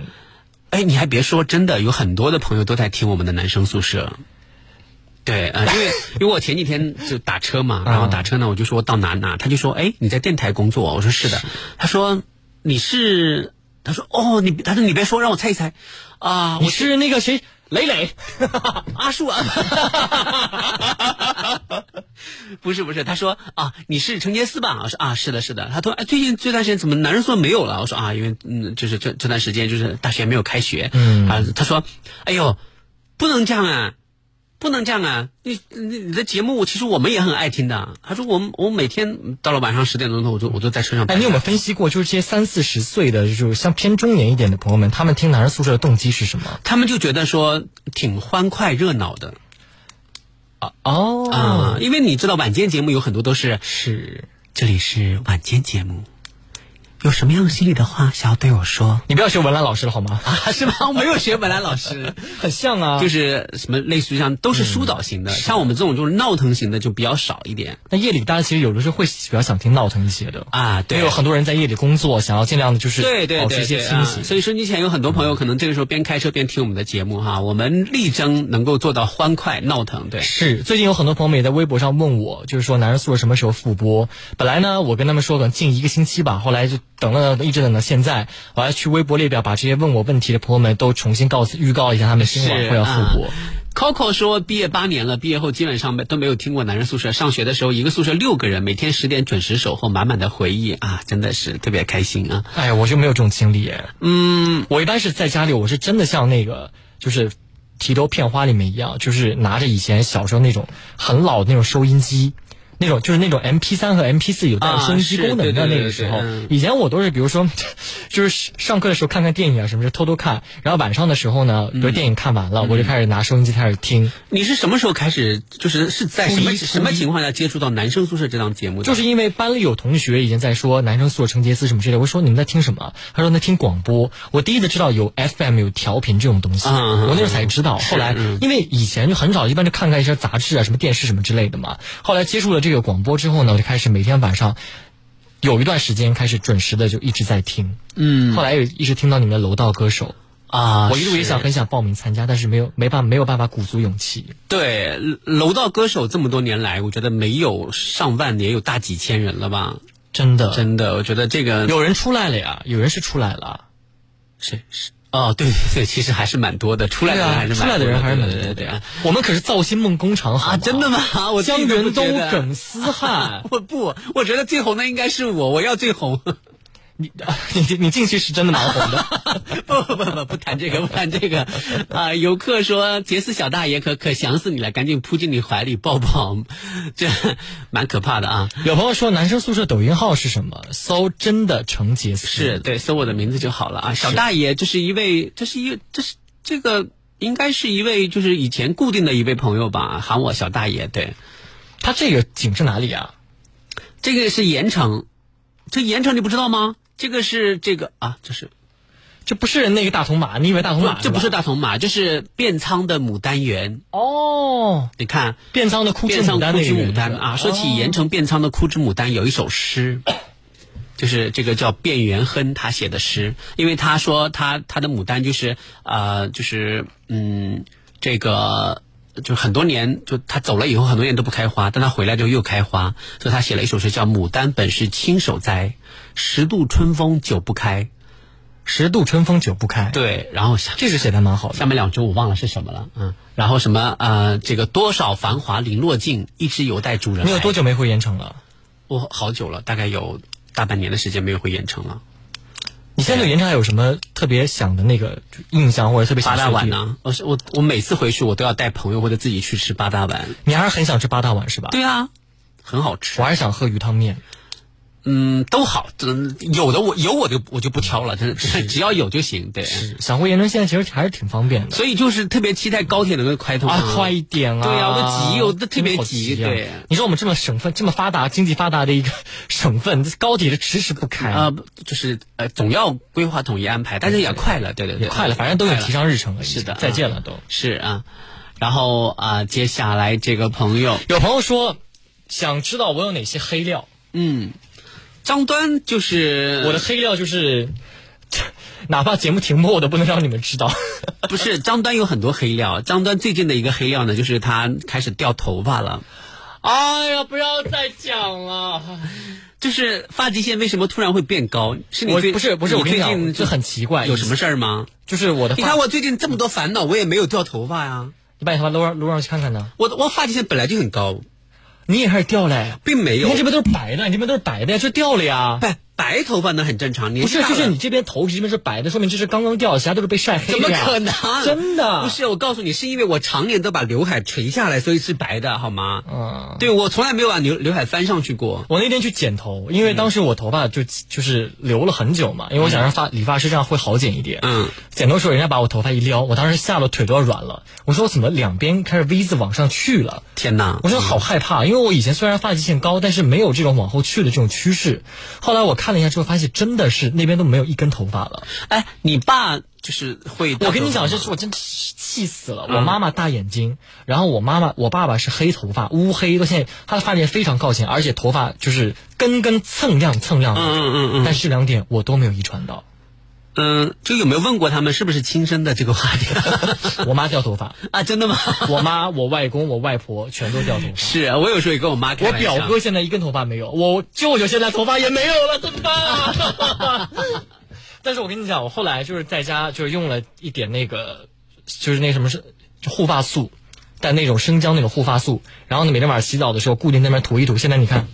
哎，你还别说，真的有很多的朋友都在听我们的男生宿舍。对啊，因为 因为我前几天就打车嘛，然后打车呢，我就说到哪哪，他就说，哎，你在电台工作？我说是的。他说你是，他说哦，你他说你别说，让我猜一猜，啊，我是那个谁，磊磊，阿树啊，不是不是，他说啊，你是陈杰斯吧？我说啊，是的，是的。他说哎，最近这段时间怎么男人说没有了？我说啊，因为嗯，就是这这段时间就是大学没有开学。嗯啊，他说，哎呦，不能这样啊。不能这样啊！你你你的节目，其实我们也很爱听的。他说，我们我每天到了晚上十点钟头，我就我就在车上。哎，你有没有分析过，就是这些三四十岁的，就是像偏中年一点的朋友们，他们听男人宿舍的动机是什么？他们就觉得说挺欢快热闹的。啊哦啊！因为你知道晚间节目有很多都是是，这里是晚间节目。有什么样心里的话想要对我说？你不要学文兰老师了好吗？啊，是吗？我没有学文兰老师，很像啊。就是什么类似于像都是疏导型的，像我们这种就是闹腾型的就比较少一点。那夜里大家其实有的时候会比较想听闹腾一些的啊，对，有很多人在夜里工作，想要尽量的就是对对保持一些清醒。所以说，你前有很多朋友可能这个时候边开车边听我们的节目哈，我们力争能够做到欢快闹腾。对，是最近有很多朋友们也在微博上问我，就是说男人宿舍什么时候复播？本来呢，我跟他们说可能近一个星期吧，后来就等了一直等。到现在我要去微博列表，把这些问我问题的朋友们都重新告诉预告一下，他们今晚会要复活。Coco 说，毕业八年了，毕业后基本上没都没有听过男人宿舍。上学的时候，一个宿舍六个人，每天十点准时守候，满满的回忆啊，真的是特别开心啊！哎，我就没有这种经历。嗯，我一般是在家里，我是真的像那个就是提头片花里面一样，就是拿着以前小时候那种很老的那种收音机。那种就是那种 M P 三和 M P 四有带收音机功能的那个时候，以前我都是比如说，就是上课的时候看看电影啊什么，就偷偷看。然后晚上的时候呢，比如电影看完了，我就开始拿收音机开始听。你是什么时候开始？就是是在什么什么情况下接触到男生宿舍这档节目？就是因为班里有同学已经在说男生宿舍成杰斯什么之类，我说你们在听什么？他说在听广播。我第一次知道有 F M 有调频这种东西，我那时候才知道。后来因为以前就很少，一般就看看一些杂志啊、什么电视什么之类的嘛。后来接触了这。这个广播之后呢，我就开始每天晚上有一段时间开始准时的就一直在听，嗯，后来也一直听到你们的楼道歌手啊，我一路也想很想报名参加，但是没有没办没有办法鼓足勇气。对，楼道歌手这么多年来，我觉得没有上万，也有大几千人了吧？真的，真的，我觉得这个有人出来了呀，有人是出来了，是是。哦，对对对，其实还是蛮多的，出来的人还是出来的人还是蛮多的呀。我们可是造星梦工厂，啊，真的吗？我江源都耿思汉，我不，我觉得最红的应该是我，我要最红。你 你你进去是真的蛮红的，不不不不谈这个不谈这个啊！游客说杰斯小大爷可可想死你了，赶紧扑进你怀里抱抱，这蛮可怕的啊！有朋友说男生宿舍抖音号是什么？搜真的成杰斯是对，搜我的名字就好了啊！小大爷，这是一位，这是一这是这个应该是一位就是以前固定的一位朋友吧，喊我小大爷。对，他这个景是哪里啊？这个是盐城，这盐城你不知道吗？这个是这个啊，这是，这不是那个大铜马？你以为大铜马？这不是大铜马，这是便仓的牡丹园。哦，你看便仓的枯枝牡丹，枯枝牡丹啊。说起盐城便仓的枯枝牡丹，有一首诗，就是这个叫卞元亨他写的诗，因为他说他他的牡丹就是呃就是嗯这个就很多年就他走了以后很多年都不开花，但他回来就又开花，所以他写了一首诗叫《牡丹本是亲手栽》。十度春风久不开，十度春风久不开。对，然后这个写的蛮好的。下面两句我忘了是什么了，嗯，然后什么呃，这个多少繁华零落尽，一直有待主人。你有多久没回盐城了？我好久了，大概有大半年的时间没有回盐城了。你现在对盐城还有什么特别想的那个印象，或者特别八大碗呢？我是我我每次回去我都要带朋友或者自己去吃八大碗。你还是很想吃八大碗是吧？对啊，很好吃。我还是想喝鱼汤面。嗯，都好，有的我有我就我就不挑了，真是只要有就行。对，想回盐城现在其实还是挺方便的，所以就是特别期待高铁能够开通啊，快一点啊！对呀，我都急，我都特别急。对，你说我们这么省份这么发达、经济发达的一个省份，高铁是迟迟不开啊，就是呃，总要规划统一安排，但是也快了，对对对，快了，反正都有提上日程了。是的，再见了都是啊。然后啊，接下来这个朋友有朋友说想知道我有哪些黑料，嗯。张端就是我的黑料，就是 哪怕节目停播，我都不能让你们知道。不是张端有很多黑料，张端最近的一个黑料呢，就是他开始掉头发了。哎呀，不要再讲了！就是发际线为什么突然会变高？是你最不是不是我最近就很奇怪，有什么事儿吗？就是我的，你看我最近这么多烦恼，我也没有掉头发呀。你把你头发撸上撸上去看看呢？我我发际线本来就很高，你也开始掉了，并没有。你看这边都是白的，你这边都是白的呀，就掉了呀。不，白头发那很正常。不是，就是你这边头皮这边是白的，说明这是刚刚掉，其他都是被晒黑的。怎么可能？真的不是，我告诉你，是因为我常年都把刘海垂下来，所以是白的，好吗？嗯，对我从来没有把刘刘海翻上去过。我那天去剪头，因为当时我头发就就是留了很久嘛，因为我想让发理发师这样会好剪一点。嗯，剪头时候人家把我头发一撩，我当时吓得腿都要软了。我说我怎么两边开始 V 字往上去了？天哪！我说好害怕，因为我以前虽然发际线高，但是没有这种往后去的这种趋势。后来我看了一下之后，发现真。的是那边都没有一根头发了。哎，你爸就是会？我跟你讲，这是我真的气死了。我妈妈大眼睛，然后我妈妈我爸爸是黑头发，乌黑，到现在他的发际非常靠前，而且头发就是根根蹭亮蹭亮的。嗯嗯嗯嗯。但是这两点我都没有遗传到。嗯，就有没有问过他们是不是亲生的这个话题？我妈掉头发 啊，真的吗？我妈、我外公、我外婆全都掉头发。是啊，我有时候也跟我妈开我表哥现在一根头发没有，我舅舅现在头发也没有了，怎么办？但是我跟你讲，我后来就是在家就是用了一点那个，就是那什么是护发素，带那种生姜那种护发素，然后呢每天晚上洗澡的时候固定那边涂一涂。现在你看。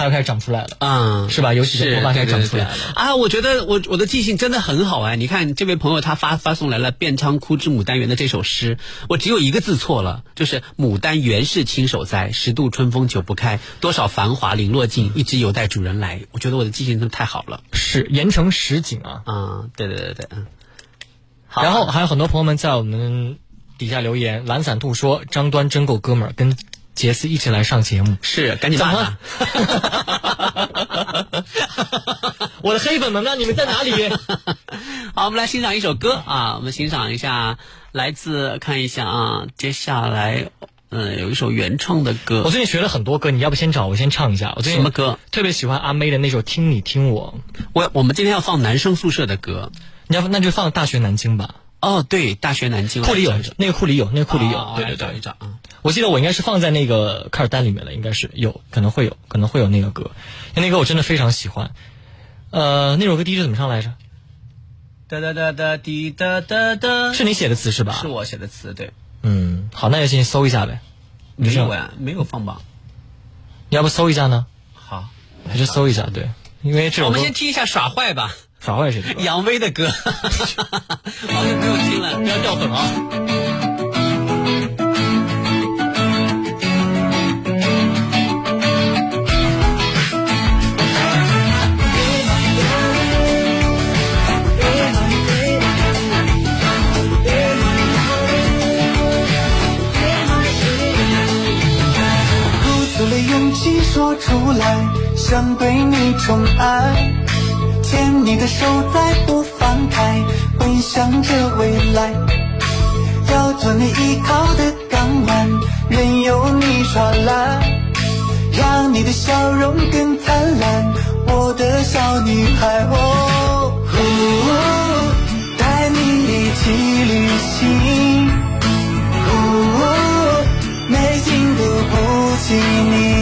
它又开始长出来了，嗯，是吧？尤其是头发开始长出来了啊！我觉得我我的记性真的很好哎！你看这位朋友他发发送来了《遍仓枯枝牡丹园》的这首诗，我只有一个字错了，就是“牡丹原是亲手栽，十度春风久不开，多少繁华零落尽，一直有待主人来。”我觉得我的记性真的太好了。是盐城实景啊！啊，对对对对，嗯。然后还有很多朋友们在我们底下留言，懒散兔说张端真够哥们儿，跟。杰斯一起来上节目，是赶紧骂他！我的黑粉们呢？你们在哪里？好，我们来欣赏一首歌啊！我们欣赏一下，来自看一下啊，接下来嗯，有一首原创的歌。我最近学了很多歌，你要不先找我先唱一下？我最近什么歌？特别喜欢阿妹的那首《听你听我》。我我们今天要放男生宿舍的歌，你要那就放《大学南京》吧。哦，对，《大学南京》库里有那个库里有那个库里有，对对对，找一找啊。我记得我应该是放在那个卡尔丹里面了，应该是有可能会有可能会有那个歌，那那歌我真的非常喜欢。呃，那首歌第一句怎么唱来着？哒哒哒哒滴哒哒哒，是你写的词是吧？是我写的词，对。嗯，好，那就先搜一下呗。没有呀，没有放吧？你要不搜一下呢？好，还是搜一下，对，因为这我们先听一下耍坏吧。耍坏谁？杨威的歌，好久没有听了，不要掉粉啊。说出来，想对你宠爱，牵你的手再不放开，奔向着未来，要做你依靠的港湾，任由你耍赖，让你的笑容更灿烂，我的小女孩哦，带你一起旅行，美景都不及你。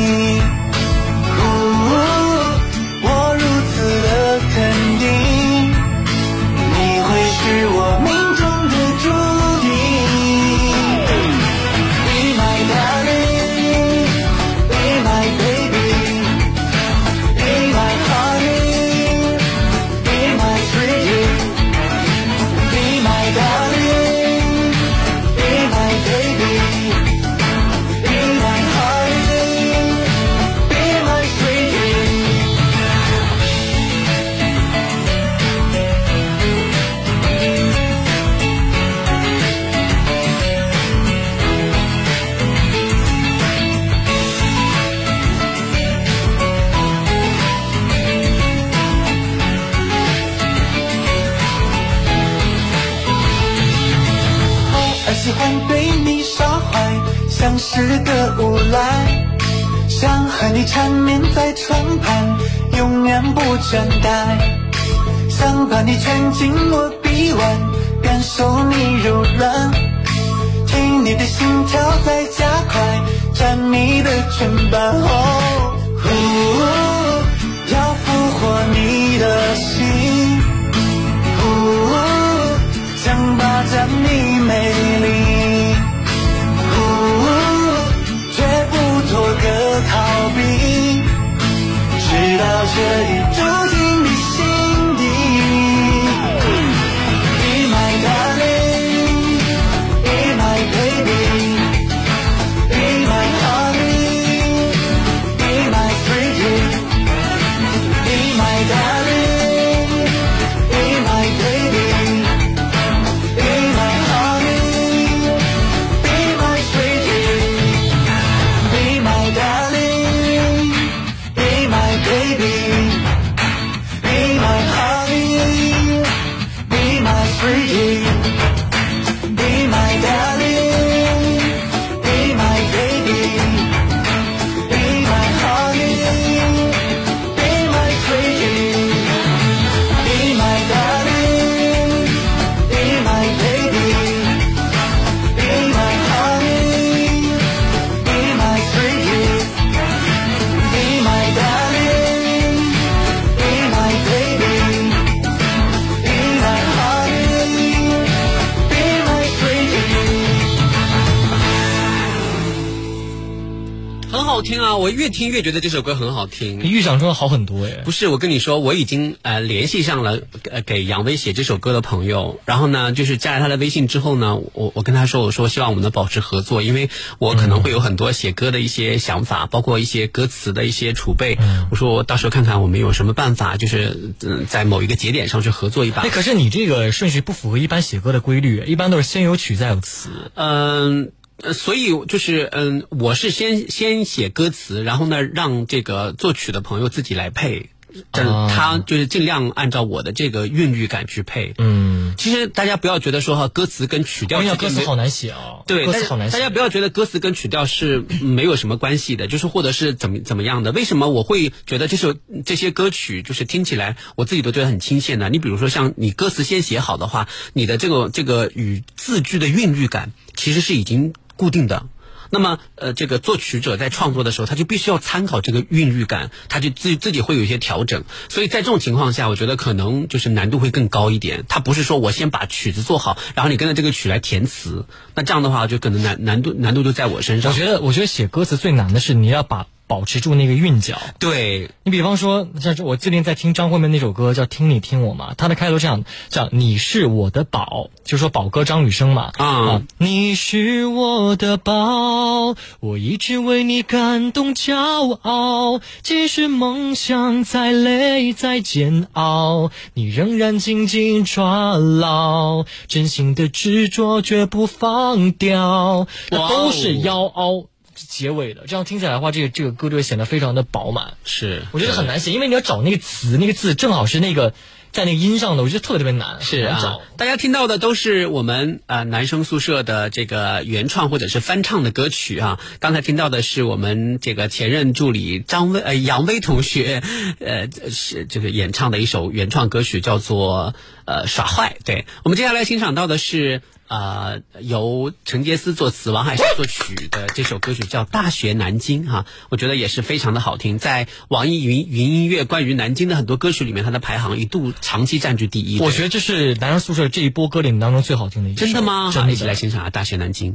越听越觉得这首歌很好听，比预想中的好很多哎。不是，我跟你说，我已经呃联系上了呃给杨威写这首歌的朋友，然后呢，就是加了他的微信之后呢，我我跟他说，我说希望我们能保持合作，因为我可能会有很多写歌的一些想法，包括一些歌词的一些储备。我说我到时候看看我们有什么办法，就是嗯在某一个节点上去合作一把。哎，可是你这个顺序不符合一般写歌的规律，一般都是先有曲再有词。嗯。呃，所以就是嗯，我是先先写歌词，然后呢，让这个作曲的朋友自己来配，他就是尽量按照我的这个韵律感去配。嗯，其实大家不要觉得说哈，歌词跟曲调，歌词好难写哦。对，歌词好难写。大家不要觉得歌词跟曲调是没有什么关系的，就是或者是怎么怎么样的。为什么我会觉得这首这些歌曲就是听起来我自己都觉得很亲切呢？你比如说像你歌词先写好的话，你的这个这个语字句的韵律感其实是已经。固定的，那么呃，这个作曲者在创作的时候，他就必须要参考这个韵律感，他就自自己会有一些调整。所以在这种情况下，我觉得可能就是难度会更高一点。他不是说我先把曲子做好，然后你跟着这个曲来填词，那这样的话就可能难难度难度就在我身上。我觉得，我觉得写歌词最难的是你要把。保持住那个韵脚，对。你比方说，像是我最近在听张惠妹那首歌叫《听你听我》嘛，它的开头这样叫你是我的宝，就说宝哥张雨生嘛。啊，你是我的宝，我一直为你感动骄傲，即使梦想再累再煎熬，你仍然紧紧抓牢，真心的执着绝不放掉，都是妖娆。结尾的，这样听起来的话，这个这个歌就会显得非常的饱满。是，我觉得很难写，因为你要找那个词，那个字正好是那个在那个音上的，我觉得特别特别难。是啊，大家听到的都是我们啊男生宿舍的这个原创或者是翻唱的歌曲啊。刚才听到的是我们这个前任助理张威呃杨威同学 呃是这个演唱的一首原创歌曲，叫做呃耍坏。对我们接下来欣赏到的是。呃，由陈杰斯作词，王海石作曲的这首歌曲叫《大学南京》哈，我觉得也是非常的好听。在网易云云音乐关于南京的很多歌曲里面，它的排行一度长期占据第一。我觉得这是男生宿舍这一波歌里面当中最好听的一首。真的吗？好，一起来欣赏《啊，《大学南京》。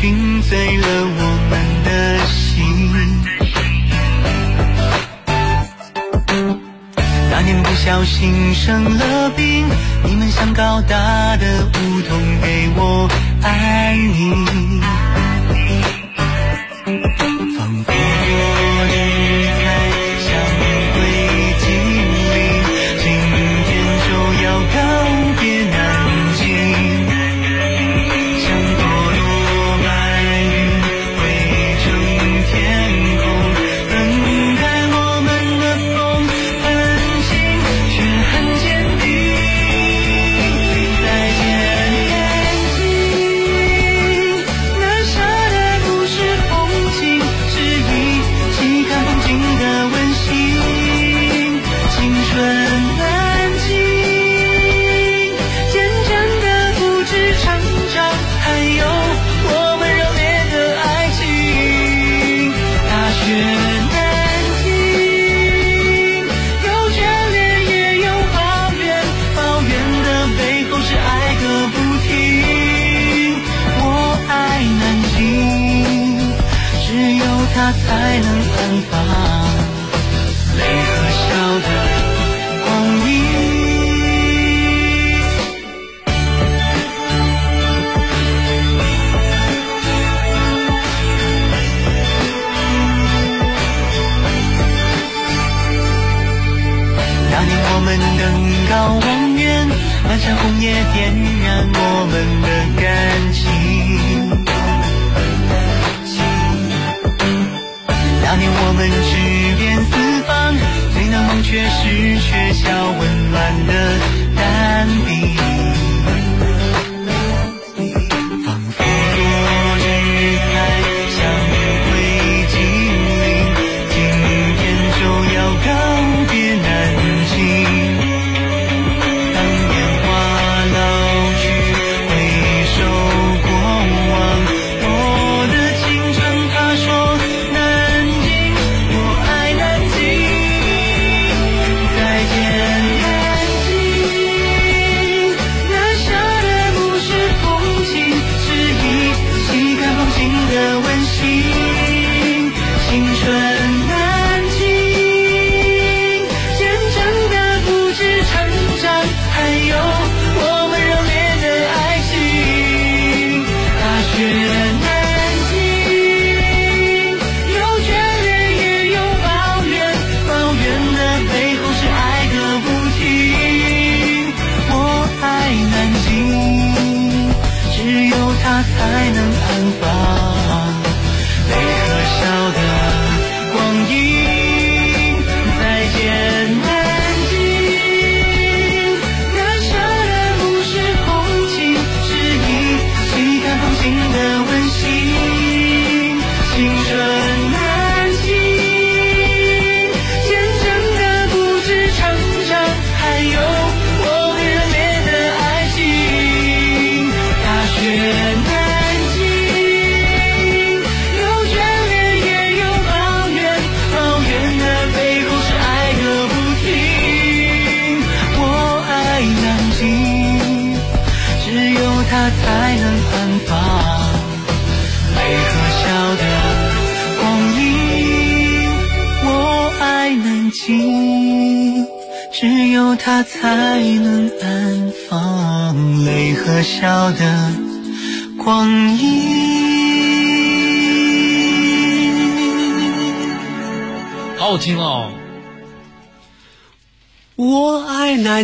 熏醉了我们的心。那年不小心生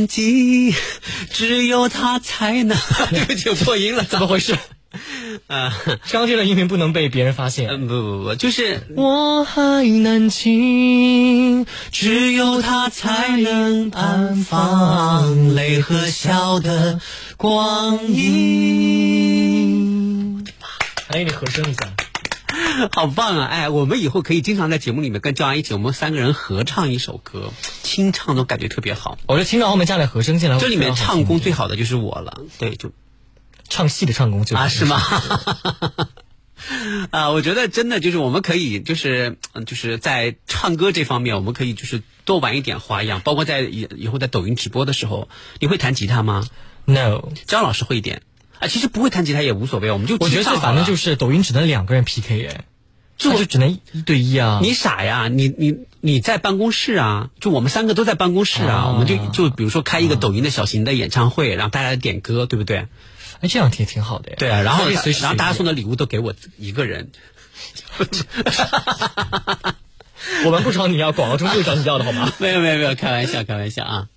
爱南京，只有他才能。对不起，我破音了，怎么回事？啊，刚刚这段音频不能被别人发现。嗯，不不不，就是我爱南京，只有他才能安放泪和笑的光阴。还给你和声一下。好棒啊！哎，我们以后可以经常在节目里面跟焦安一起，我们三个人合唱一首歌，清唱那种感觉特别好。我觉得清唱后面加点和声进来，这里面唱功最好的就是我了。对，就唱戏的唱功就啊，是吗？啊，我觉得真的就是我们可以就是嗯，就是在唱歌这方面，我们可以就是多玩一点花样，包括在以以后在抖音直播的时候，你会弹吉他吗？No，张老师会一点。啊，其实不会弹吉他也无所谓，我们就我觉得这反正就是抖音只能两个人 PK 哎，就就只能一对一啊。你傻呀？你你你在办公室啊？就我们三个都在办公室啊，我们就就比如说开一个抖音的小型的演唱会，然后大家点歌，对不对？哎，这样挺挺好的呀。对啊，然后然后大家送的礼物都给我一个人。我们不找你要，广告中就找你要的好吗？没有没有没有，开玩笑开玩笑啊！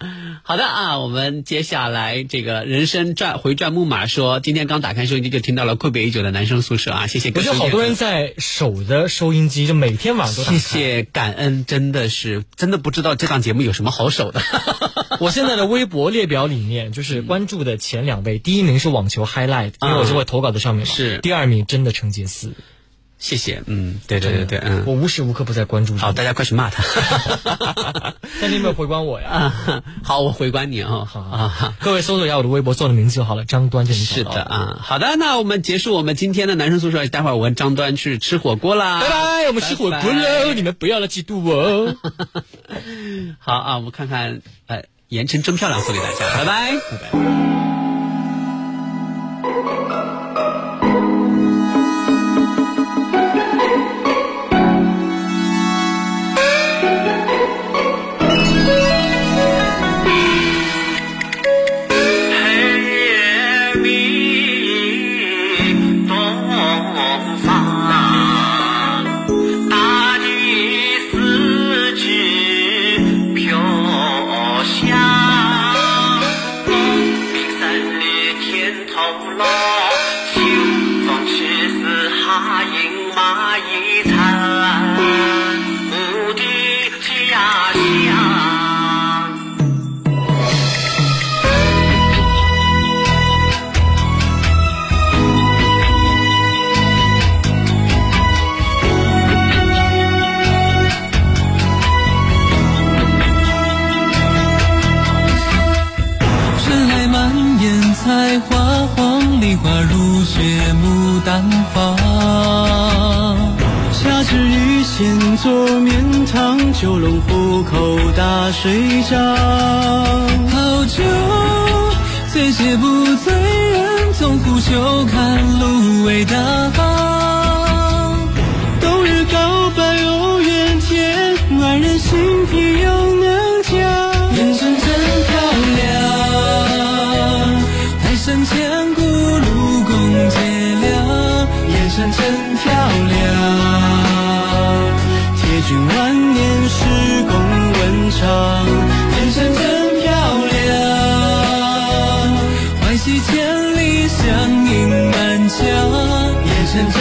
好的啊，我们接下来这个人生转回转木马说，今天刚打开收音机就听到了阔别已久的男生宿舍啊，谢谢。我觉得好多人在守着收音机，就每天晚上都谢谢感恩，真的是真的不知道这档节目有什么好守的。我现在的微博列表里面，就是关注的前两位，第一名是网球 highlight，因为我就会投稿在上面嘛。是第二名真的陈杰斯。谢谢，嗯，对对对对，嗯，我无时无刻不在关注。好，大家快去骂他。但你有没有回关我呀？啊，好，我回关你啊。好啊，各位搜索一下我的微博，做的名字就好了，张端就能是的啊。好的，那我们结束我们今天的男生宿舍，待会儿我跟张端去吃火锅啦。拜拜，我们吃火锅喽，你们不要来嫉妒我。好啊，我们看看，呃，盐城真漂亮，送给大家，拜拜，拜拜。你曾我的家乡，春来满眼，菜花黄，梨花如雪，牡丹花。夏至雨前做面堂，九龙湖口打水仗。好酒醉解不醉人，纵虎丘看芦苇荡文长，人生真漂亮，欢喜千里乡音满腔，眼神真